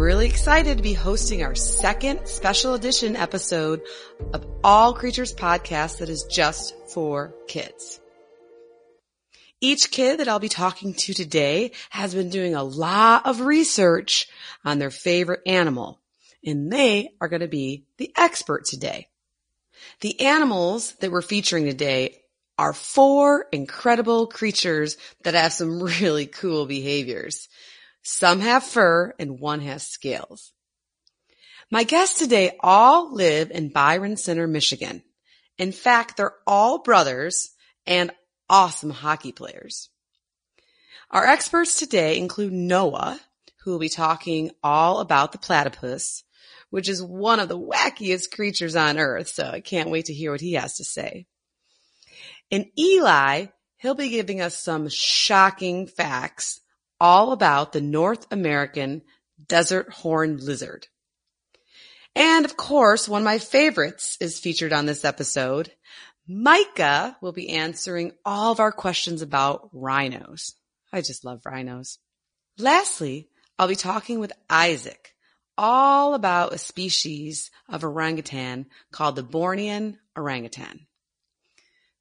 Really excited to be hosting our second special edition episode of All Creatures Podcast that is just for kids. Each kid that I'll be talking to today has been doing a lot of research on their favorite animal, and they are going to be the expert today. The animals that we're featuring today are four incredible creatures that have some really cool behaviors. Some have fur and one has scales. My guests today all live in Byron Center, Michigan. In fact, they're all brothers and awesome hockey players. Our experts today include Noah, who will be talking all about the platypus, which is one of the wackiest creatures on earth. So I can't wait to hear what he has to say. And Eli, he'll be giving us some shocking facts all about the North American desert horned lizard. And of course, one of my favorites is featured on this episode. Micah will be answering all of our questions about rhinos. I just love rhinos. Lastly, I'll be talking with Isaac all about a species of orangutan called the Bornean orangutan.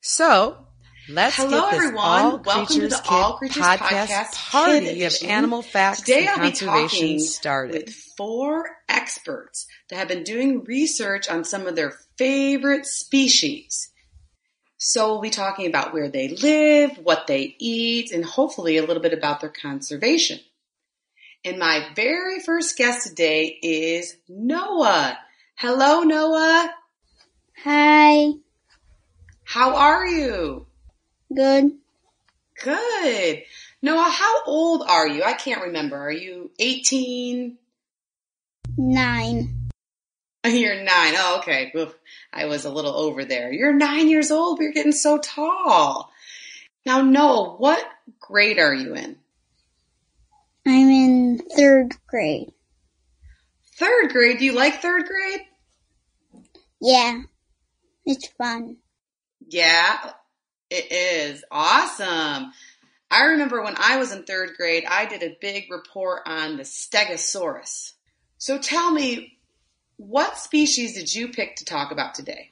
So let's Hello, get this everyone. All Welcome to the Kid All Creatures podcast, Podcast party Kid of animal facts Today and I'll be conservation talking started. with four experts that have been doing research on some of their favorite species. So we'll be talking about where they live, what they eat, and hopefully a little bit about their conservation. And my very first guest today is Noah. Hello, Noah. Hi. How are you? Good. Good. Noah, how old are you? I can't remember. Are you 18? Nine. You're nine. Oh, okay. Oof. I was a little over there. You're nine years old, but you're getting so tall. Now, Noah, what grade are you in? I'm in third grade. Third grade. Do you like third grade? Yeah. It's fun. Yeah, it is. Awesome. I remember when I was in third grade, I did a big report on the Stegosaurus. So tell me, what species did you pick to talk about today?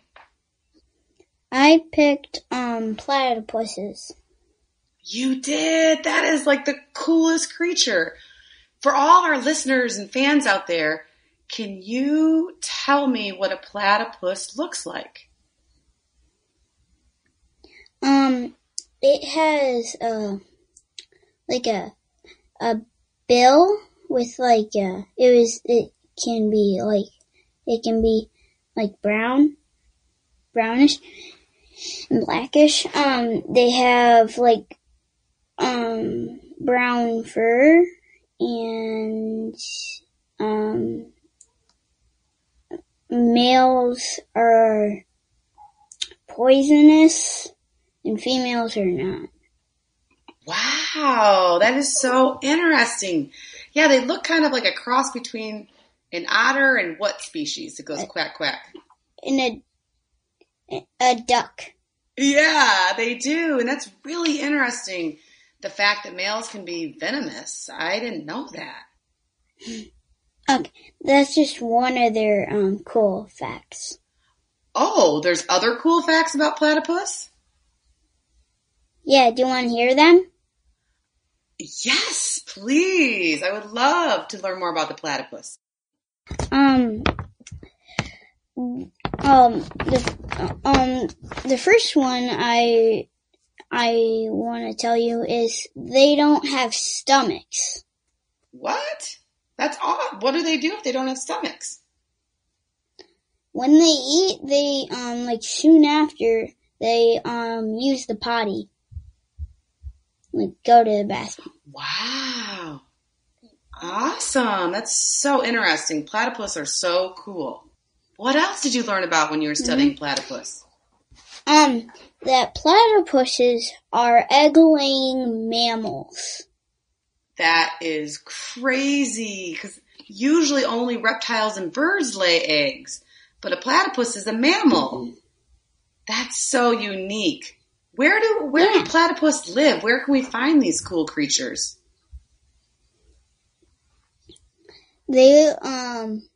I picked, um, platypuses. You did. That is like the coolest creature. For all our listeners and fans out there, can you tell me what a platypus looks like? Um, it has, uh, like a, a bill with like, uh, it was, it can be like, it can be like brown, brownish and blackish. Um, they have like, um, brown fur and, um, males are poisonous and females are not. Wow, that is so interesting. Yeah, they look kind of like a cross between an otter and what species It goes quack quack? And a, a duck. Yeah, they do. And that's really interesting the fact that males can be venomous. I didn't know that. Okay, that's just one of their um, cool facts. Oh, there's other cool facts about platypus? Yeah, do you want to hear them? Yes, please. I would love to learn more about the platypus. Um, um, the um the first one I I want to tell you is they don't have stomachs. What? That's odd. What do they do if they don't have stomachs? When they eat, they um like soon after they um use the potty. Like go to the bathroom. Wow. Awesome. That's so interesting. Platypus are so cool. What else did you learn about when you were studying platypus? Um, that platypuses are egg-laying mammals. That is crazy because usually only reptiles and birds lay eggs, but a platypus is a mammal. That's so unique. Where do where do platypus live? Where can we find these cool creatures? They um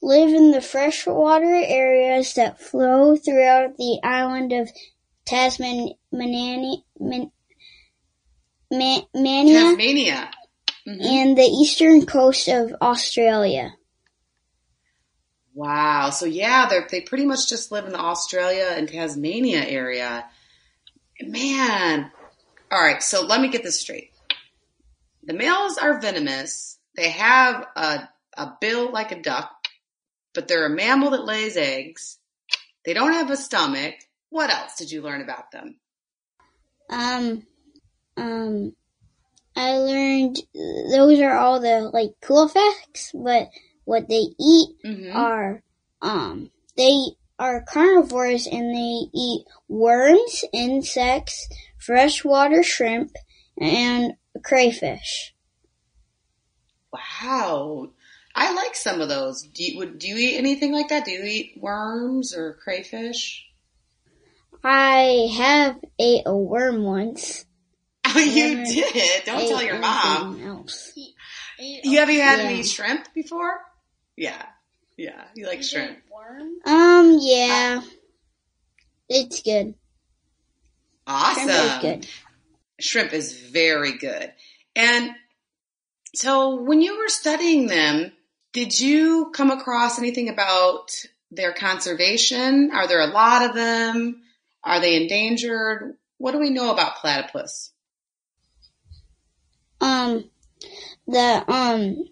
live in the freshwater areas that flow throughout the island of Tasman, Manani, Man, Man, Mania Tasmania. Mhm. and the eastern coast of Australia. Wow. So yeah, they they pretty much just live in the Australia and Tasmania area. Man. All right. So let me get this straight. The males are venomous. They have a, a bill like a duck, but they're a mammal that lays eggs. They don't have a stomach. What else did you learn about them? Um, um, I learned those are all the like cool facts, but what they eat Mhm. are um they are carnivores and they eat worms, insects, freshwater shrimp, and crayfish. Wow. I like some of those. Do you, would, do you eat anything like that? Do you eat worms or crayfish? I have ate a worm once. Oh, you did. Don't tell your mom. Else. You have you had Yeah. any shrimp before? Yeah. Yeah. You like shrimp. Um, yeah, it's good. Awesome. Shrimp is good. Shrimp is very good. And so when you were studying them, did you come across anything about their conservation? Are there a lot of them? Are they endangered? What do we know about platypus? Um, the um,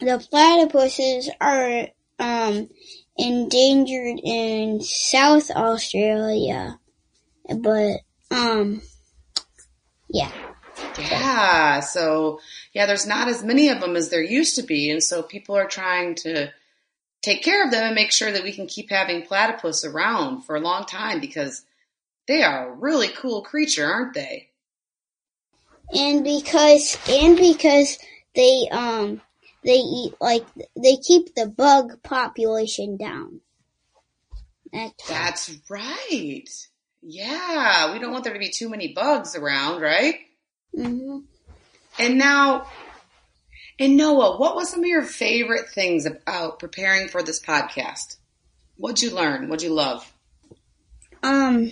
the platypuses are um endangered in South Australia, but um, yeah. Yeah. So yeah, there's not as many of them as there used to be. And so people are trying to take care of them and make sure that we can keep having platypus around for a long time because they are a really cool creature, aren't they? and because and because they um they eat like they keep the bug population down. That's. That's right. Yeah. We don't want there to be too many bugs around, right? hmm And now, and Noah, what was some of your favorite things about preparing for this podcast? What'd you learn? What'd you love? Um,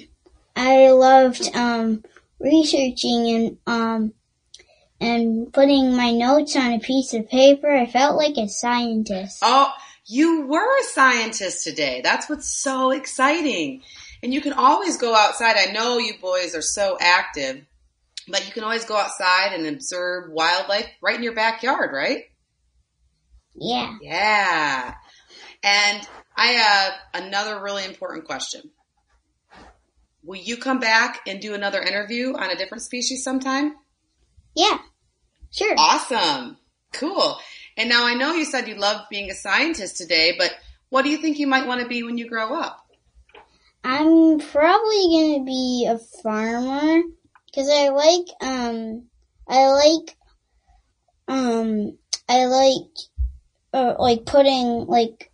I loved um researching and um and putting my notes on a piece of paper. I felt like a scientist. Oh, you were a scientist today. That's what's so exciting. And you can always go outside. I know you boys are so active, but you can always go outside and observe wildlife right in your backyard, right? Yeah. Yeah. And I have another really important question. Will you come back and do another interview on a different species sometime? Yeah. Sure. Awesome. Cool. And now I know you said you love being a scientist today, but what do you think you might want to be when you grow up? I'm probably gonna be a farmer because I like um I like um I like uh, like putting like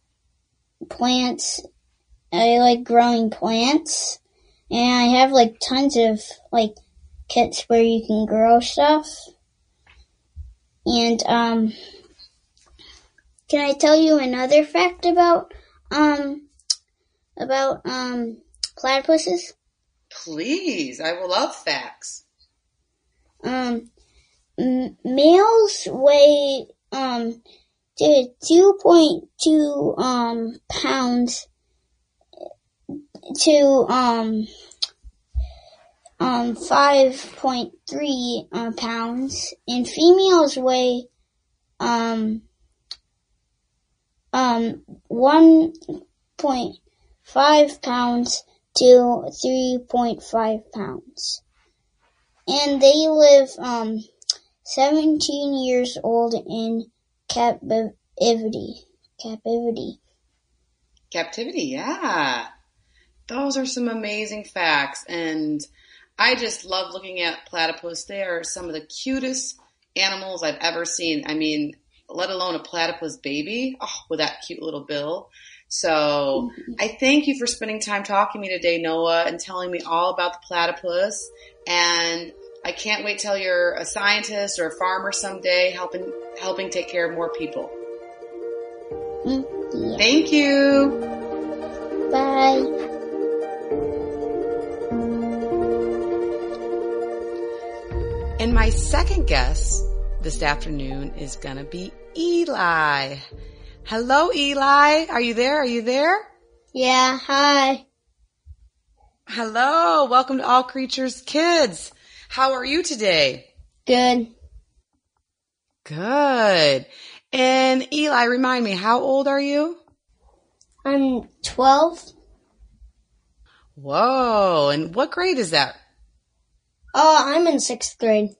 plants. I like growing plants, and I have like tons of like kits where you can grow stuff. And um, can I tell you another fact about um about um platypuses? Please, I will love facts. Um, m- males weigh um to two point two um pounds to um um five point three uh, pounds, and females weigh um um one point five pounds to three point five pounds, and they live um seventeen years old in captivity. Captivity. Captivity, yeah. Those are some amazing facts. And I just love looking at platypus. They are some of the cutest animals I've ever seen. I mean, let alone a platypus baby oh, with that cute little bill. So I thank you for spending time talking to me today, Noah, and telling me all about the platypus. And I can't wait till you're a scientist or a farmer someday, helping helping take care of more people. Mm, yeah. Thank you. Bye. And my second guest this afternoon is gonna be Eli. Hello, Eli. Are you there? Are you there? Yeah, hi. Hello. Welcome to All Creatures Kids. How are you today? Good. Good. And Eli, remind me, how old are you? I'm 12. Whoa. And what grade is that? Oh, I'm in sixth grade.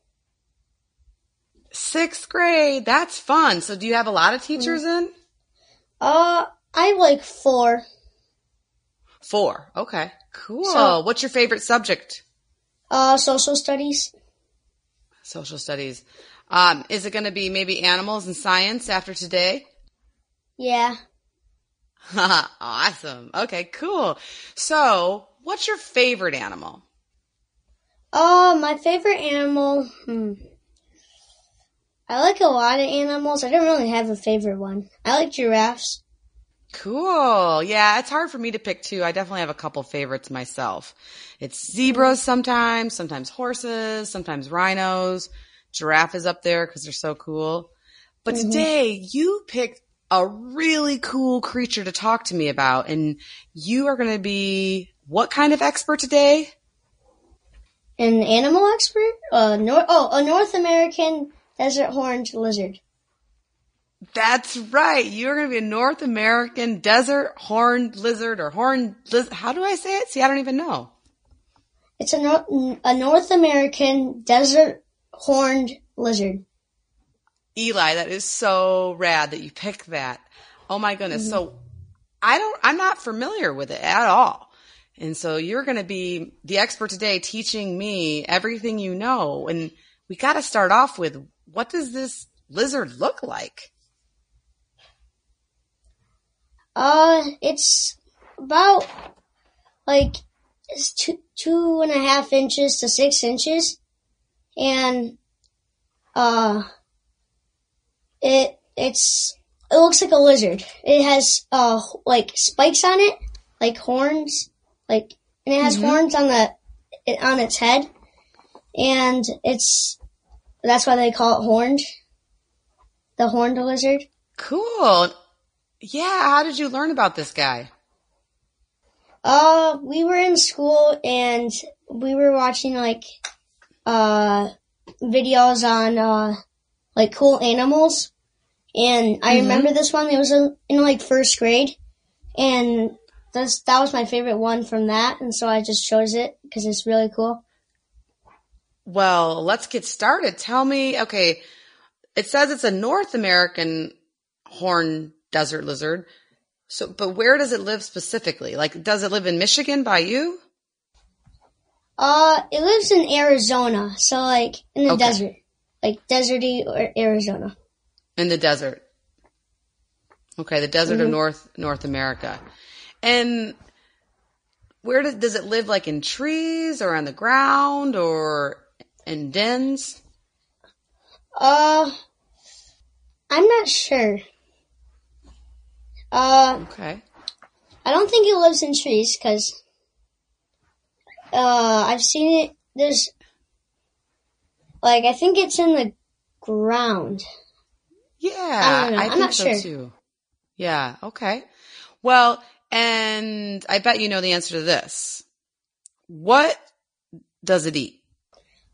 Sixth grade. That's fun. So do you have a lot of teachers in? Uh, I like four. Four. Okay. Cool. So- What's your favorite subject? Uh, social studies. Social studies. Um, is it going to be maybe animals and science after today? Yeah. awesome. Okay, cool. So, what's your favorite animal? Uh, my favorite animal, hmm. I like a lot of animals. I don't really have a favorite one. I like giraffes. Cool. Yeah, it's hard for me to pick two. I definitely have a couple favorites myself. It's zebras sometimes, sometimes horses, sometimes rhinos. Giraffe is up there because they're so cool. But today you picked a really cool creature to talk to me about and you are going to be what kind of expert today? An animal expert? Uh, nor- oh, a North American desert horned lizard. That's right. You're going to be a North American desert horned lizard or horned lizard. How do I say it? See, I don't even know. It's a, nor- a North American desert horned lizard. Eli, that is so rad that you picked that. Oh my goodness. So I don't, I'm not familiar with it at all. And so you're going to be the expert today teaching me everything you know. And we got to start off with what does this lizard look like? Uh, it's about like two two and a half inches to six inches, and uh, it it's it looks like a lizard. It has uh like spikes on it, like horns, like and it has horns on the on its head, and it's that's why they call it horned. The horned lizard. Cool. Yeah. How did you learn about this guy? Uh, we were in school and we were watching like, uh, videos on, uh, like cool animals. And I remember this one, it was in, in like first grade. And this, that was my favorite one from that. And so I just chose it because it's really cool. Well, let's get started. Tell me, okay, it says it's a North American horn desert lizard. So, but where does it live specifically? Like, does it live in Michigan by you? Uh, it lives in Arizona. So like in the Okay. desert, like deserty or Arizona. In the desert. Okay, the desert of North North America. And where does does it live like in trees or on the ground or in dens? Uh, I'm not sure. Uh, Okay. I don't think it lives in trees because uh, I've seen it. There's like I think it's in the ground. Yeah, I don't know. I'm think not so sure. too. Yeah, okay. Well, and I bet you know the answer to this. What does it eat?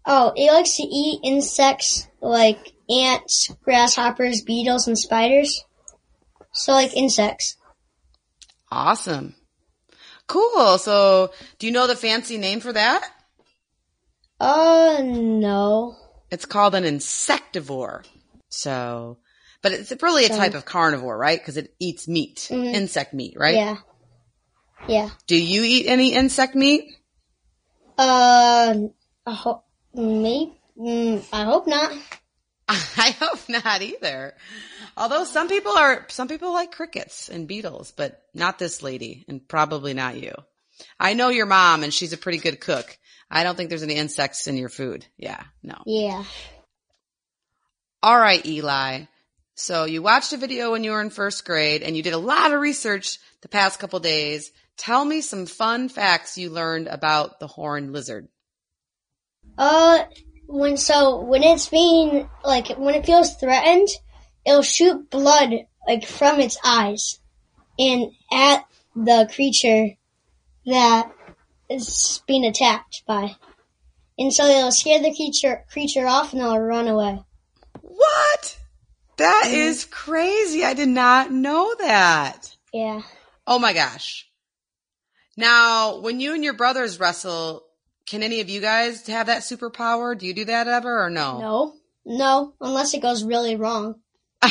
Oh, it likes to eat insects like ants, grasshoppers, beetles, and spiders. So like insects. Awesome. Cool. So, do you know the fancy name for that? Uh, no. It's called an insectivore. So, but it's really a So- type of carnivore, right? Because it eats meat, Mhm. insect meat, right? Yeah. Yeah. Do you eat any insect meat? Uh, I hope, maybe, mm, I hope not. I hope not either. Although some people are, some people like crickets and beetles, but not this lady and probably not you. I know your mom and she's a pretty good cook. I don't think there's any insects in your food. Yeah, no. Yeah. All right, Eli. So you watched a video when you were in first grade and you did a lot of research the past couple days. Tell me some fun facts you learned about the horned lizard. Uh, when so when it's being like when it feels threatened, it'll shoot blood like from its eyes, and at the creature that is being attacked by, and so it'll scare the creature creature off and it'll run away. What? That mm-hmm. is crazy. I did not know that. Yeah. Oh my gosh. Now, when you and your brothers wrestle, can any of you guys have that superpower? Do you do that ever or no? No. No, unless it goes really wrong.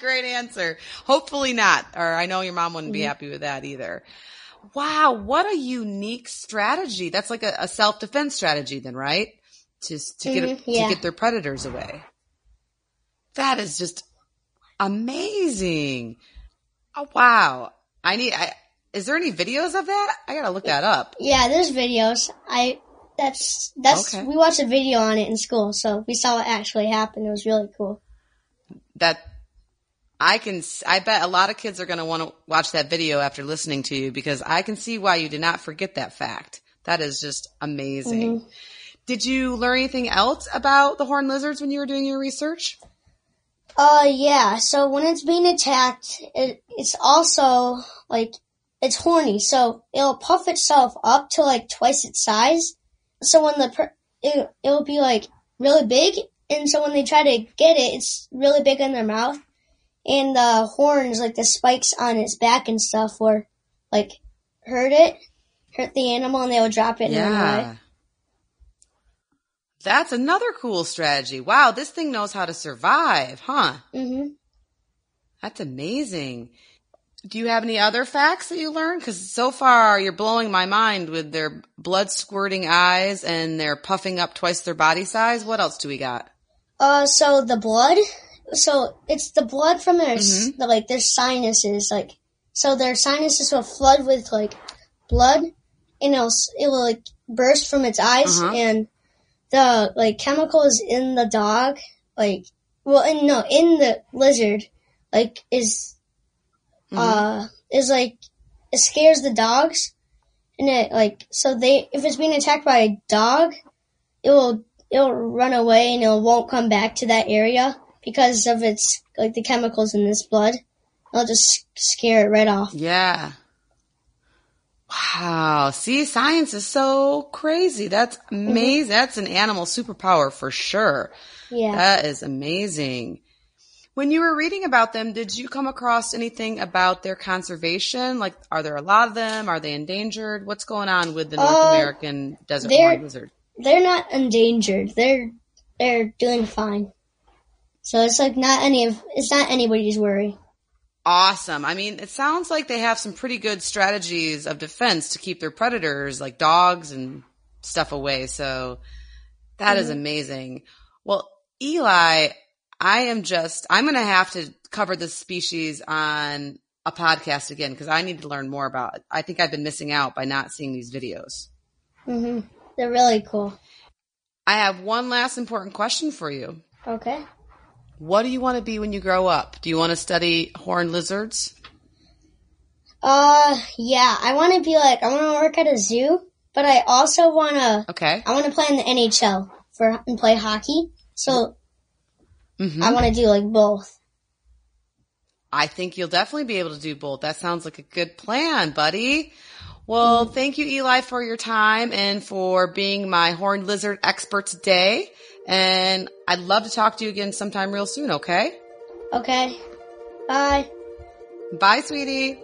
Great answer. Hopefully not. Or I know your mom wouldn't be mm-hmm. happy with that either. Wow, what a unique strategy. That's like a, a self-defense strategy then, right? To, to get, Mhm, yeah. to get their predators away. That is just amazing. Oh, wow. I need, I, is there any videos of that? I gotta look that up. Yeah, there's videos. I that's that's Okay. we watched a video on it in school, so we saw it actually happen. It was really cool. that I can, s- I bet a lot of kids are going to want to watch that video after listening to you because I can see why you did not forget that fact. That is just amazing. Did you learn anything else about the horned lizards when you were doing your research? Uh, yeah. So when it's being attacked, it, it's also like it's horny, so it'll puff itself up to like twice its size. So when the per- it it'll be like really big, and so when they try to get it, it's really big in their mouth, and the horns, like the spikes on its back and stuff, will like hurt it, hurt the animal, and they will drop it away. That's another cool strategy. Wow, this thing knows how to survive, huh? hmm That's amazing. Do you have any other facts that you learned? Because so far you're blowing my mind with their blood squirting eyes and they're puffing up twice their body size. What else do we got? Uh, so the blood, so it's the blood from their, s the, like, their sinuses, like, so their sinuses will flood with, like, blood, and it'll, it will, like, burst from its eyes, Uh-huh. and the, like, chemicals in the dog, like, well, in, no, in the lizard, like, is, uh, is, like, it scares the dogs, and it, like, so they, if it's being attacked by a dog, it will it'll run away and it won't come back to that area because of its like the chemicals in this blood. It'll just scare it right off. Yeah. Wow. See, science is so crazy. That's amazing. That's an animal superpower for sure. Yeah. That is amazing. When you were reading about them, did you come across anything about their conservation? Like, are there a lot of them? Are they endangered? What's going on with the North Uh, American desert horned lizard? they're not endangered. They're they're doing fine. So it's like not any of it's not anybody's worry. Awesome. I mean, it sounds like they have some pretty good strategies of defense to keep their predators like dogs and stuff away. So that is amazing. Well, Eli, I am just, I'm going to have to cover this species on a podcast again because I need to learn more about it. I think I've been missing out by not seeing these videos. Mm-hmm. They're really cool. I have one last important question for you. Okay. What do you want to be when you grow up? Do you want to study horned lizards? Uh, yeah, I want to be like, I want to work at a zoo, but I also want to, Okay. I want to play in the NHL for, and play hockey. So hmm I want to do like both. I think you'll definitely be able to do both. That sounds like a good plan, buddy. Well, thank you, Eli, for your time and for being my horned lizard expert today. And I'd love to talk to you again sometime real soon, okay? Okay. Bye. Bye, sweetie.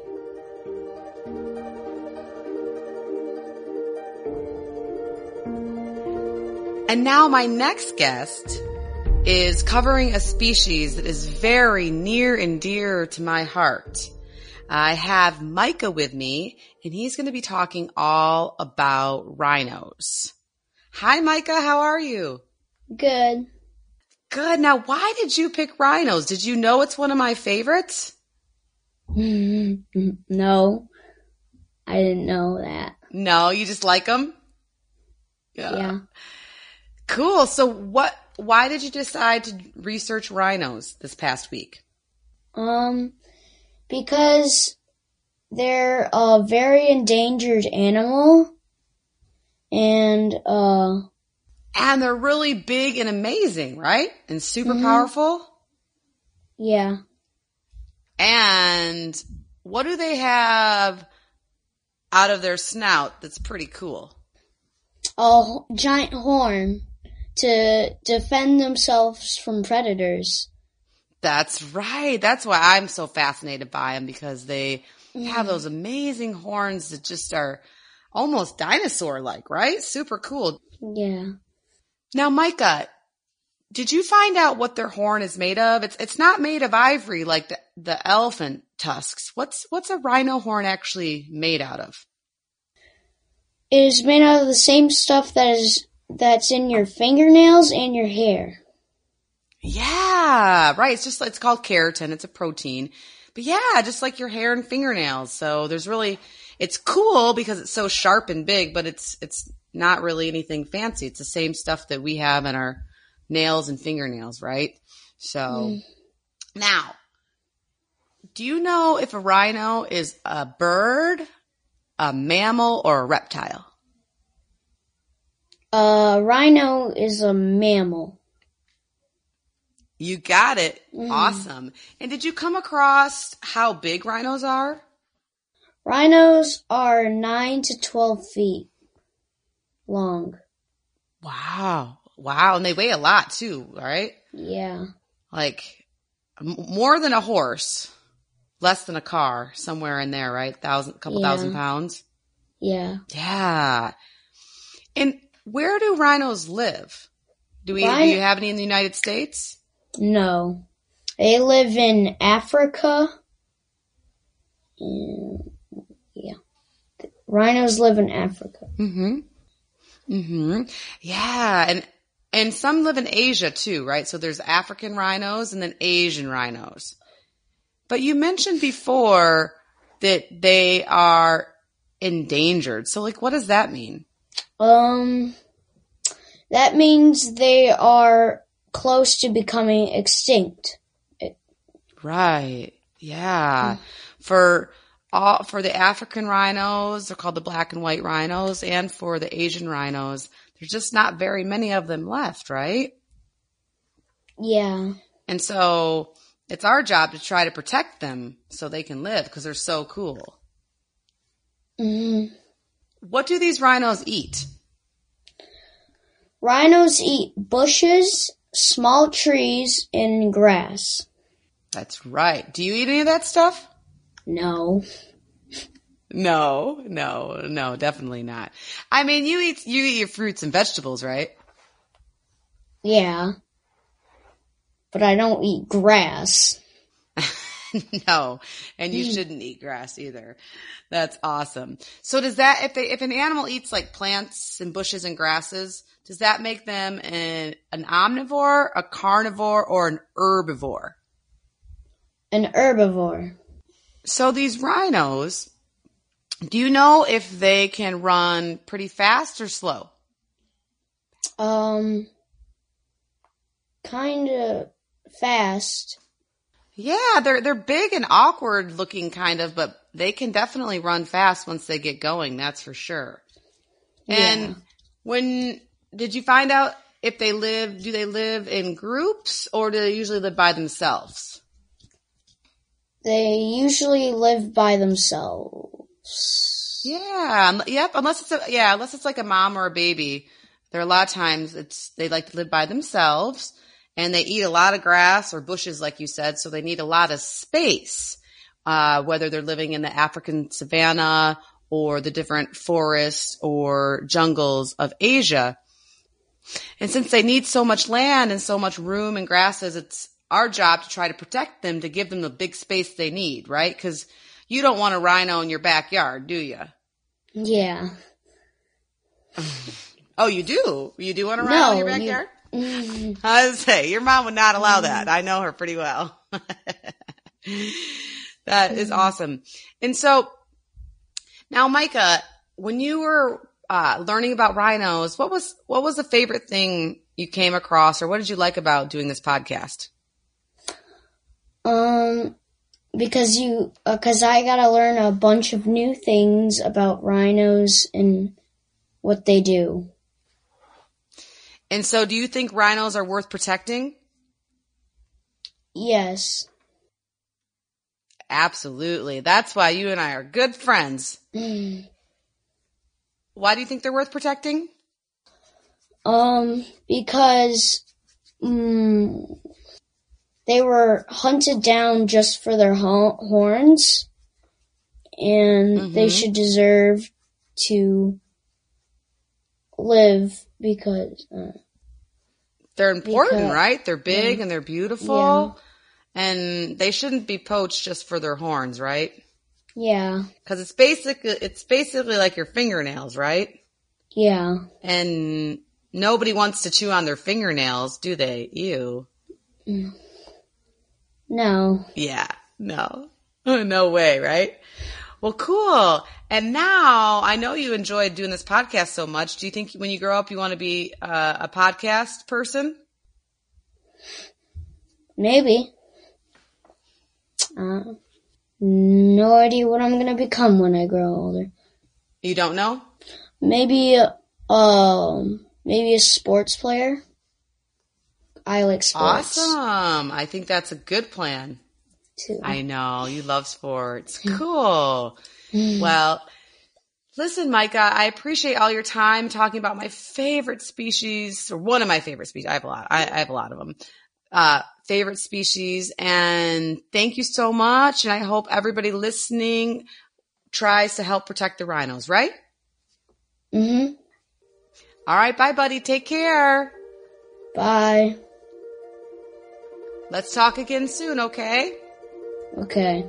And now my next guest is covering a species that is very near and dear to my heart. I have Micah with me and he's going to be talking all about rhinos. Hi, Micah. How are you? Good. Good. Now, why did you pick rhinos? Did you know it's one of my favorites? no. I didn't know that. No, you just like them? Yeah. Cool. So what, why did you decide to research rhinos this past week? Um, because they're a very endangered animal, and uh, And they're really big and amazing, right? And super powerful. yeah, And what do they have out of their snout that's pretty cool? A giant horn to defend themselves from predators. That's right. That's why I'm so fascinated by them because they have those amazing horns that just are almost dinosaur like, right? Super cool. Yeah. Now, Micah, did you find out what their horn is made of? It's it's not made of ivory like the, the elephant tusks. What's what's a rhino horn actually made out of? It is made out of the same stuff that is that's in your fingernails and your hair. Yeah, right. It's just it's called keratin. It's a protein. But yeah, just like your hair and fingernails. So there's really it's cool because it's so sharp and big, but it's it's not really anything fancy. It's the same stuff that we have in our nails and fingernails, right? So mm. now, do you know if a rhino is a bird, a mammal, or a reptile? A rhino is a mammal. You got it. Mm-hmm. Awesome. And did you come across how big rhinos are? Rhinos are 9 to 12 feet long. Wow. Wow. And they weigh a lot too, right? Yeah. Like m- more than a horse, less than a car, somewhere in there, right? Thousand, couple Yeah. thousand pounds. Yeah. Yeah. And where do rhinos live? Do we, do you have any in the United States? No. They live in Africa. Yeah. Rhinos live in Africa. Mm-hmm. Mm-hmm. Yeah. And, and some live in Asia too, right? So there's African rhinos and then Asian rhinos. But you mentioned before that they are endangered. So like, what does that mean? Um, that means they are close to becoming extinct. Right. Yeah. For all, for the African rhinos, they're called the black and white rhinos, and for the Asian rhinos, there's just not very many of them left, right? Yeah. And so it's our job to try to protect them so they can live because they're so cool. hmm What do these rhinos eat? Rhinos eat bushes, small trees, and grass. That's right. Do you eat any of that stuff? No. No, no, no, definitely not. I mean, you eat, you eat your fruits and vegetables, right? Yeah. But I don't eat grass. no, and you shouldn't eat grass either. That's awesome. So does that, if they, if an animal eats like plants and bushes and grasses, does that make them an, an omnivore, a carnivore, or an herbivore? An herbivore. So these rhinos, do you know if they can run pretty fast or slow? Um, kind of fast. Yeah, they're they're big and awkward looking kind of, but they can definitely run fast once they get going, that's for sure. And Yeah. when did you find out if they live do they live in groups or do they usually live by themselves? They usually live by themselves. Yeah, um, yep, unless it's a, yeah, unless it's like a mom or a baby. There are a lot of times it's they like to live by themselves and they eat a lot of grass or bushes like you said, so they need a lot of space. Uh, whether they're living in the African savanna or the different forests or jungles of Asia. And since they need so much land and so much room and grasses, it's our job to try to protect them to give them the big space they need, right? Cause you don't want a rhino in your backyard, do you? Yeah. Oh, you do? You do want a rhino in your No, you- backyard? Mm, I was say your mom would not allow that. I know her pretty well. that is awesome. And so now, Micah, when you were uh, learning about rhinos, what was what was the favorite thing you came across, or what did you like about doing this podcast? Um, because you, uh 'cause I gotta learn a bunch of new things about rhinos and what they do. And so, do you think rhinos are worth protecting? Yes. Absolutely. That's why you and I are good friends. Mm. Why do you think they're worth protecting? Um, because, mm, they were hunted down just for their horns, and they Mhm. should deserve to live because, uh, They're important, Because- right? They're big and they're beautiful. And they shouldn't be poached just for their horns, right? yeah, Cuz it's basically it's basically like your fingernails, right? yeah, And nobody wants to chew on their fingernails, do they? Ew. no. Yeah. No. no way, right? Well, cool. And now I know you enjoyed doing this podcast so much. Do you think when you grow up you want to be uh, a podcast person? Maybe. Uh, no idea what I'm gonna become when I grow older. You don't know? Maybe, um, maybe a sports player. I like sports Awesome. I think that's a good plan. too. I know you love sports. Cool. Well, listen, Micah, I appreciate all your time talking about my favorite species or one of my favorite species. I have a lot. I, I have a lot of them. Uh, favorite species. And thank you so much. And I hope everybody listening tries to help protect the rhinos, right? Mm-hmm. All right. Bye, buddy. Take care. Bye. Let's talk again soon. Okay. Okay.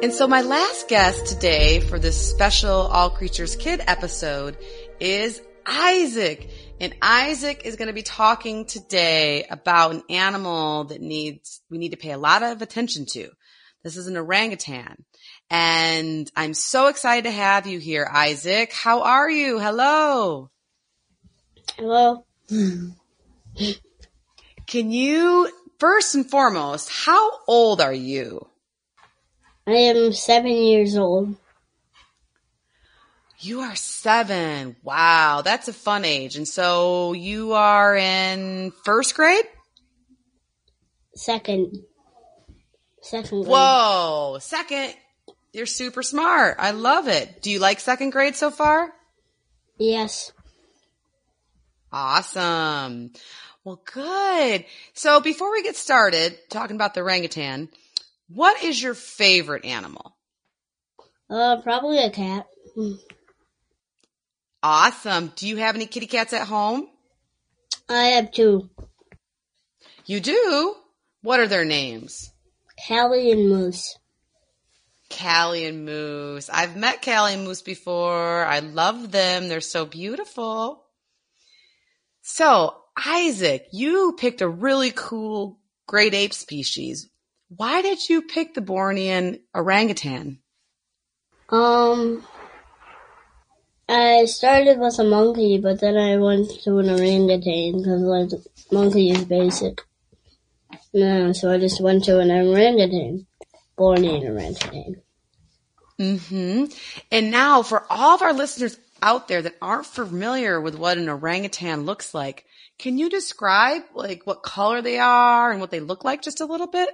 And so my last guest today for this special All Creatures Kid episode is Isaac. And Isaac is going to be talking today about an animal that needs, we need to pay a lot of attention to. This is an orangutan. And I'm so excited to have you here, Isaac. How are you? Hello. Hello. Can you, first and foremost, how old are you? I am seven years old. You are seven. Wow, that's a fun age. And so you are in first grade? Second. Second grade. Whoa, second. You're super smart. I love it. Do you like second grade so far? Yes. Awesome. Well, good. So before we get started talking about the orangutan, what is your favorite animal? Uh, probably a cat. Awesome. Do you have any kitty cats at home? I have two. You do? What are their names? Callie and Moose. Callie and Moose. I've met Callie and Moose before. I love them. They're so beautiful. So, Isaac, you picked a really cool great ape species. Why did you pick the Bornean orangutan? Um, I started with a monkey, but then I went to an orangutan because like monkey is basic. No, so I just went to an orangutan, Bornean orangutan. Mm-hmm. And now for all of our listeners out there that aren't familiar with what an orangutan looks like, can you describe like what color they are and what they look like just a little bit?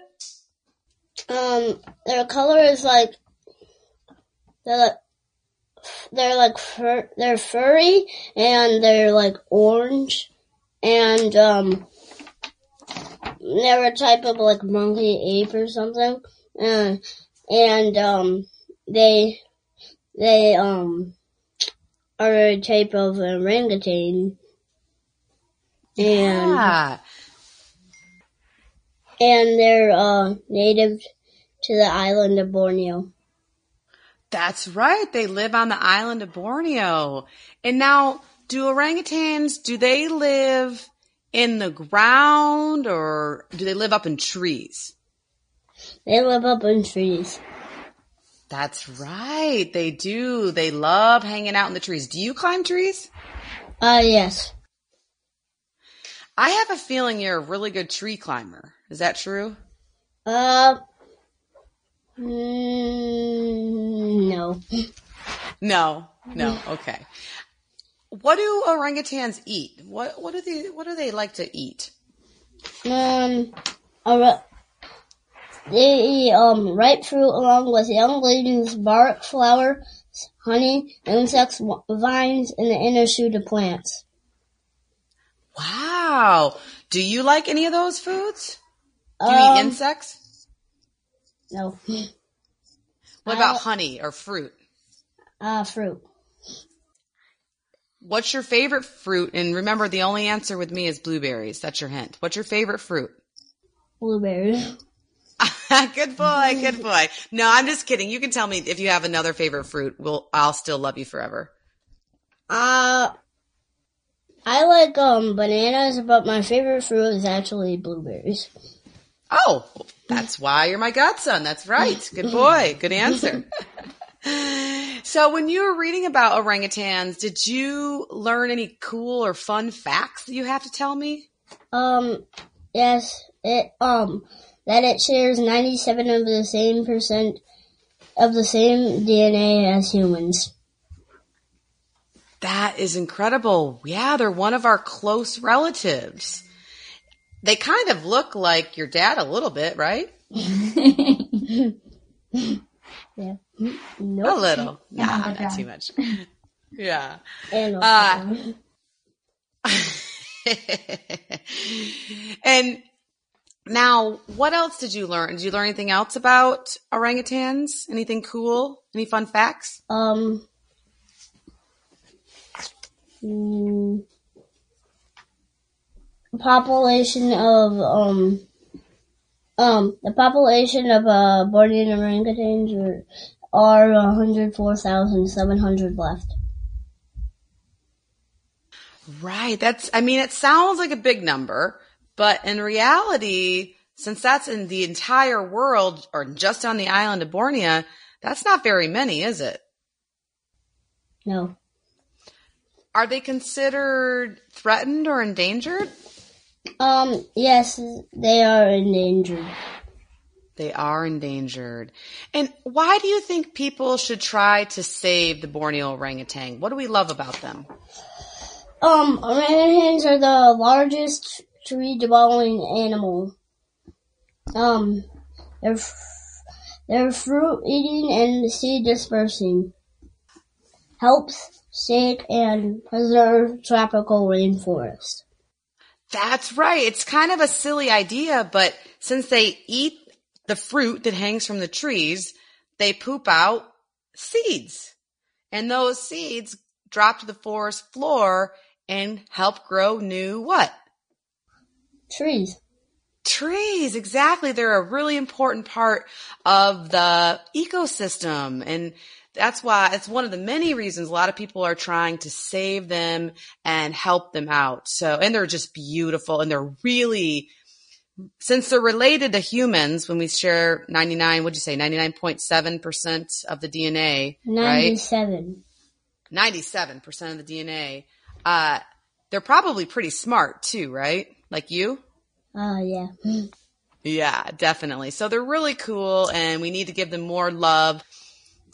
Um, their color is like they're like they're like fur, they're furry and they're like orange and um they're a type of like monkey ape or something uh, and um they they um are a type of orangutan and Yeah. And they're uh native to the island of Borneo. That's right. They live on the island of Borneo. And now, do orangutans, do they live in the ground or do they live up in trees? They live up in trees. That's right. They do. They love hanging out in the trees. Do you climb trees? Uh yes. I have a feeling you're a really good tree climber. Is that true? Uh mm, no. No. No. Okay. What do orangutans eat? What what do they what do they like to eat? Um uh, they eat um ripe fruit along with young leaves, bark, flowers, honey, insects, vines, and the inner shoot of plants. Wow. Do you like any of those foods? Do you Um, eat insects? No. What about honey or fruit? Uh fruit. What's your favorite fruit? And remember, the only answer with me is blueberries. That's your hint. What's your favorite fruit? Blueberries. good boy, good boy. No, I'm just kidding. You can tell me if you have another favorite fruit. We'll, I'll still love you forever. Uh, I like um bananas, but my favorite fruit is actually blueberries. Oh, that's why you're my godson. That's right. Good boy. Good answer. so when you were reading about orangutans, did you learn any cool or fun facts that you have to tell me? Um, yes, it um that it shares ninety seven of the same percent of the same DNA as humans. That is incredible. Yeah, they're one of our close relatives. They kind of look like your dad a little bit, right? Yeah. A Nope. little. Nah, not too much. Yeah. And Uh, and now, what else did you learn? Did you learn anything else about orangutans? Anything cool? Any fun facts? um. mm, population of um um the population of uh Bornean orangutans are are 104,700 left. Right. That's, I mean, it sounds like a big number, but in reality, since that's in the entire world or just on the island of Borneo, that's not very many, is it? No. Are they considered threatened or endangered? Um yes, they are endangered. They are endangered. And why do you think people should try to save the Borneo orangutan? What do we love about them? Um orangutans are the largest tree dwelling animal. Um they're f- they're fruit eating and seed dispersing. Helps shade and preserve tropical rainforest. That's right. It's kind of a silly idea, but since they eat the fruit that hangs from the trees, they poop out seeds. And those seeds drop to the forest floor and help grow new what? Trees. Trees, exactly. They're a really important part of the ecosystem. And that's why it's one of the many reasons a lot of people are trying to save them and help them out. So, and they're just beautiful and they're really since they're related to humans, when we share 99, what'd you say, 99.7% of the DNA, right? 97. 97% of the DNA, uh, they're probably pretty smart too, right? Like you? Oh, yeah. Yeah, definitely. So they're really cool and we need to give them more love.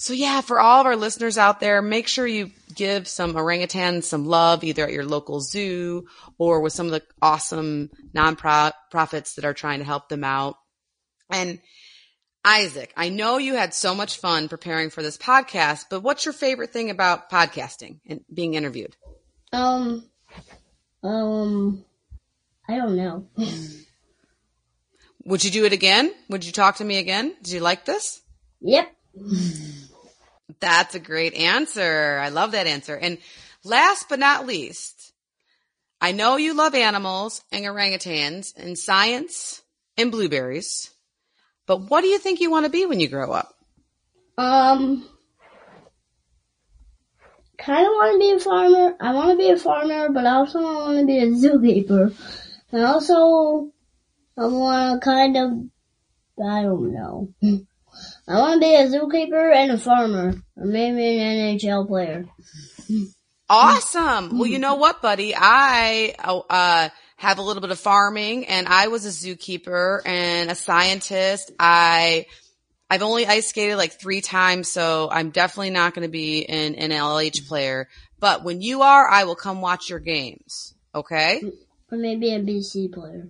So yeah, for all of our listeners out there, make sure you give some orangutans some love either at your local zoo or with some of the awesome nonprofits that are trying to help them out. And Isaac, I know you had so much fun preparing for this podcast, but what's your favorite thing about podcasting and being interviewed? Um, um, I don't know. Would you do it again? Would you talk to me again? Did you like this? yep. That's a great answer. I love that answer. And last but not least, I know you love animals and orangutans and science and blueberries, but what do you think you want to be when you grow up? Um, kind of want to be a farmer. I want to be a farmer, but I also want to be a zookeeper. And also, I want to kind of, I don't know. I want to be a zookeeper and a farmer, or maybe an NHL player. Awesome. Well, you know what, buddy? I, uh, have a little bit of farming and I was a zookeeper and a scientist. I, I've only ice skated like three times, so I'm definitely not going to be an, an LH player. But when you are, I will come watch your games. Okay? Or maybe a BC player.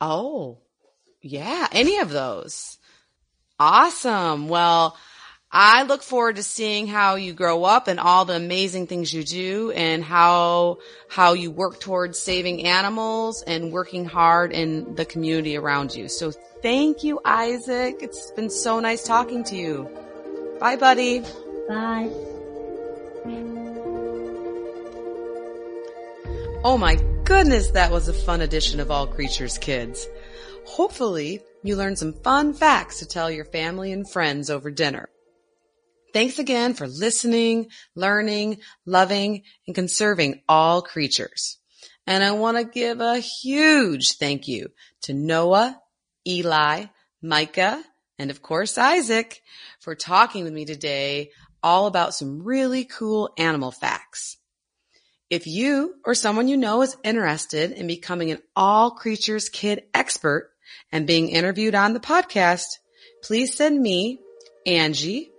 Oh, yeah, any of those. Awesome. Well, I look forward to seeing how you grow up and all the amazing things you do and how, how you work towards saving animals and working hard in the community around you. So thank you, Isaac. It's been so nice talking to you. Bye, buddy. Bye. Oh my goodness, that was a fun edition of All Creatures Kids. Hopefully, you learn some fun facts to tell your family and friends over dinner. Thanks again for listening, learning, loving, and conserving all creatures. And I want to give a huge thank you to Noah, Eli, Micah, and of course Isaac for talking with me today all about some really cool animal facts. If you or someone you know is interested in becoming an all creatures kid expert and being interviewed on the podcast, please send me, Angie,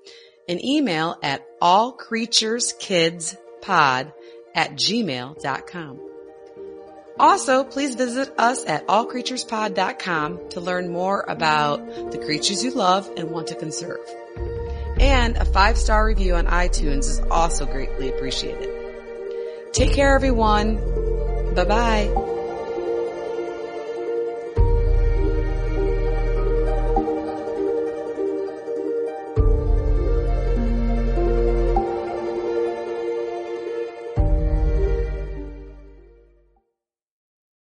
an email at allcreatureskidspod at gmail.com. Also, please visit us at allcreaturespod.com to learn more about the creatures you love and want to conserve. And a five star review on iTunes is also greatly appreciated. Take care everyone. Bye bye.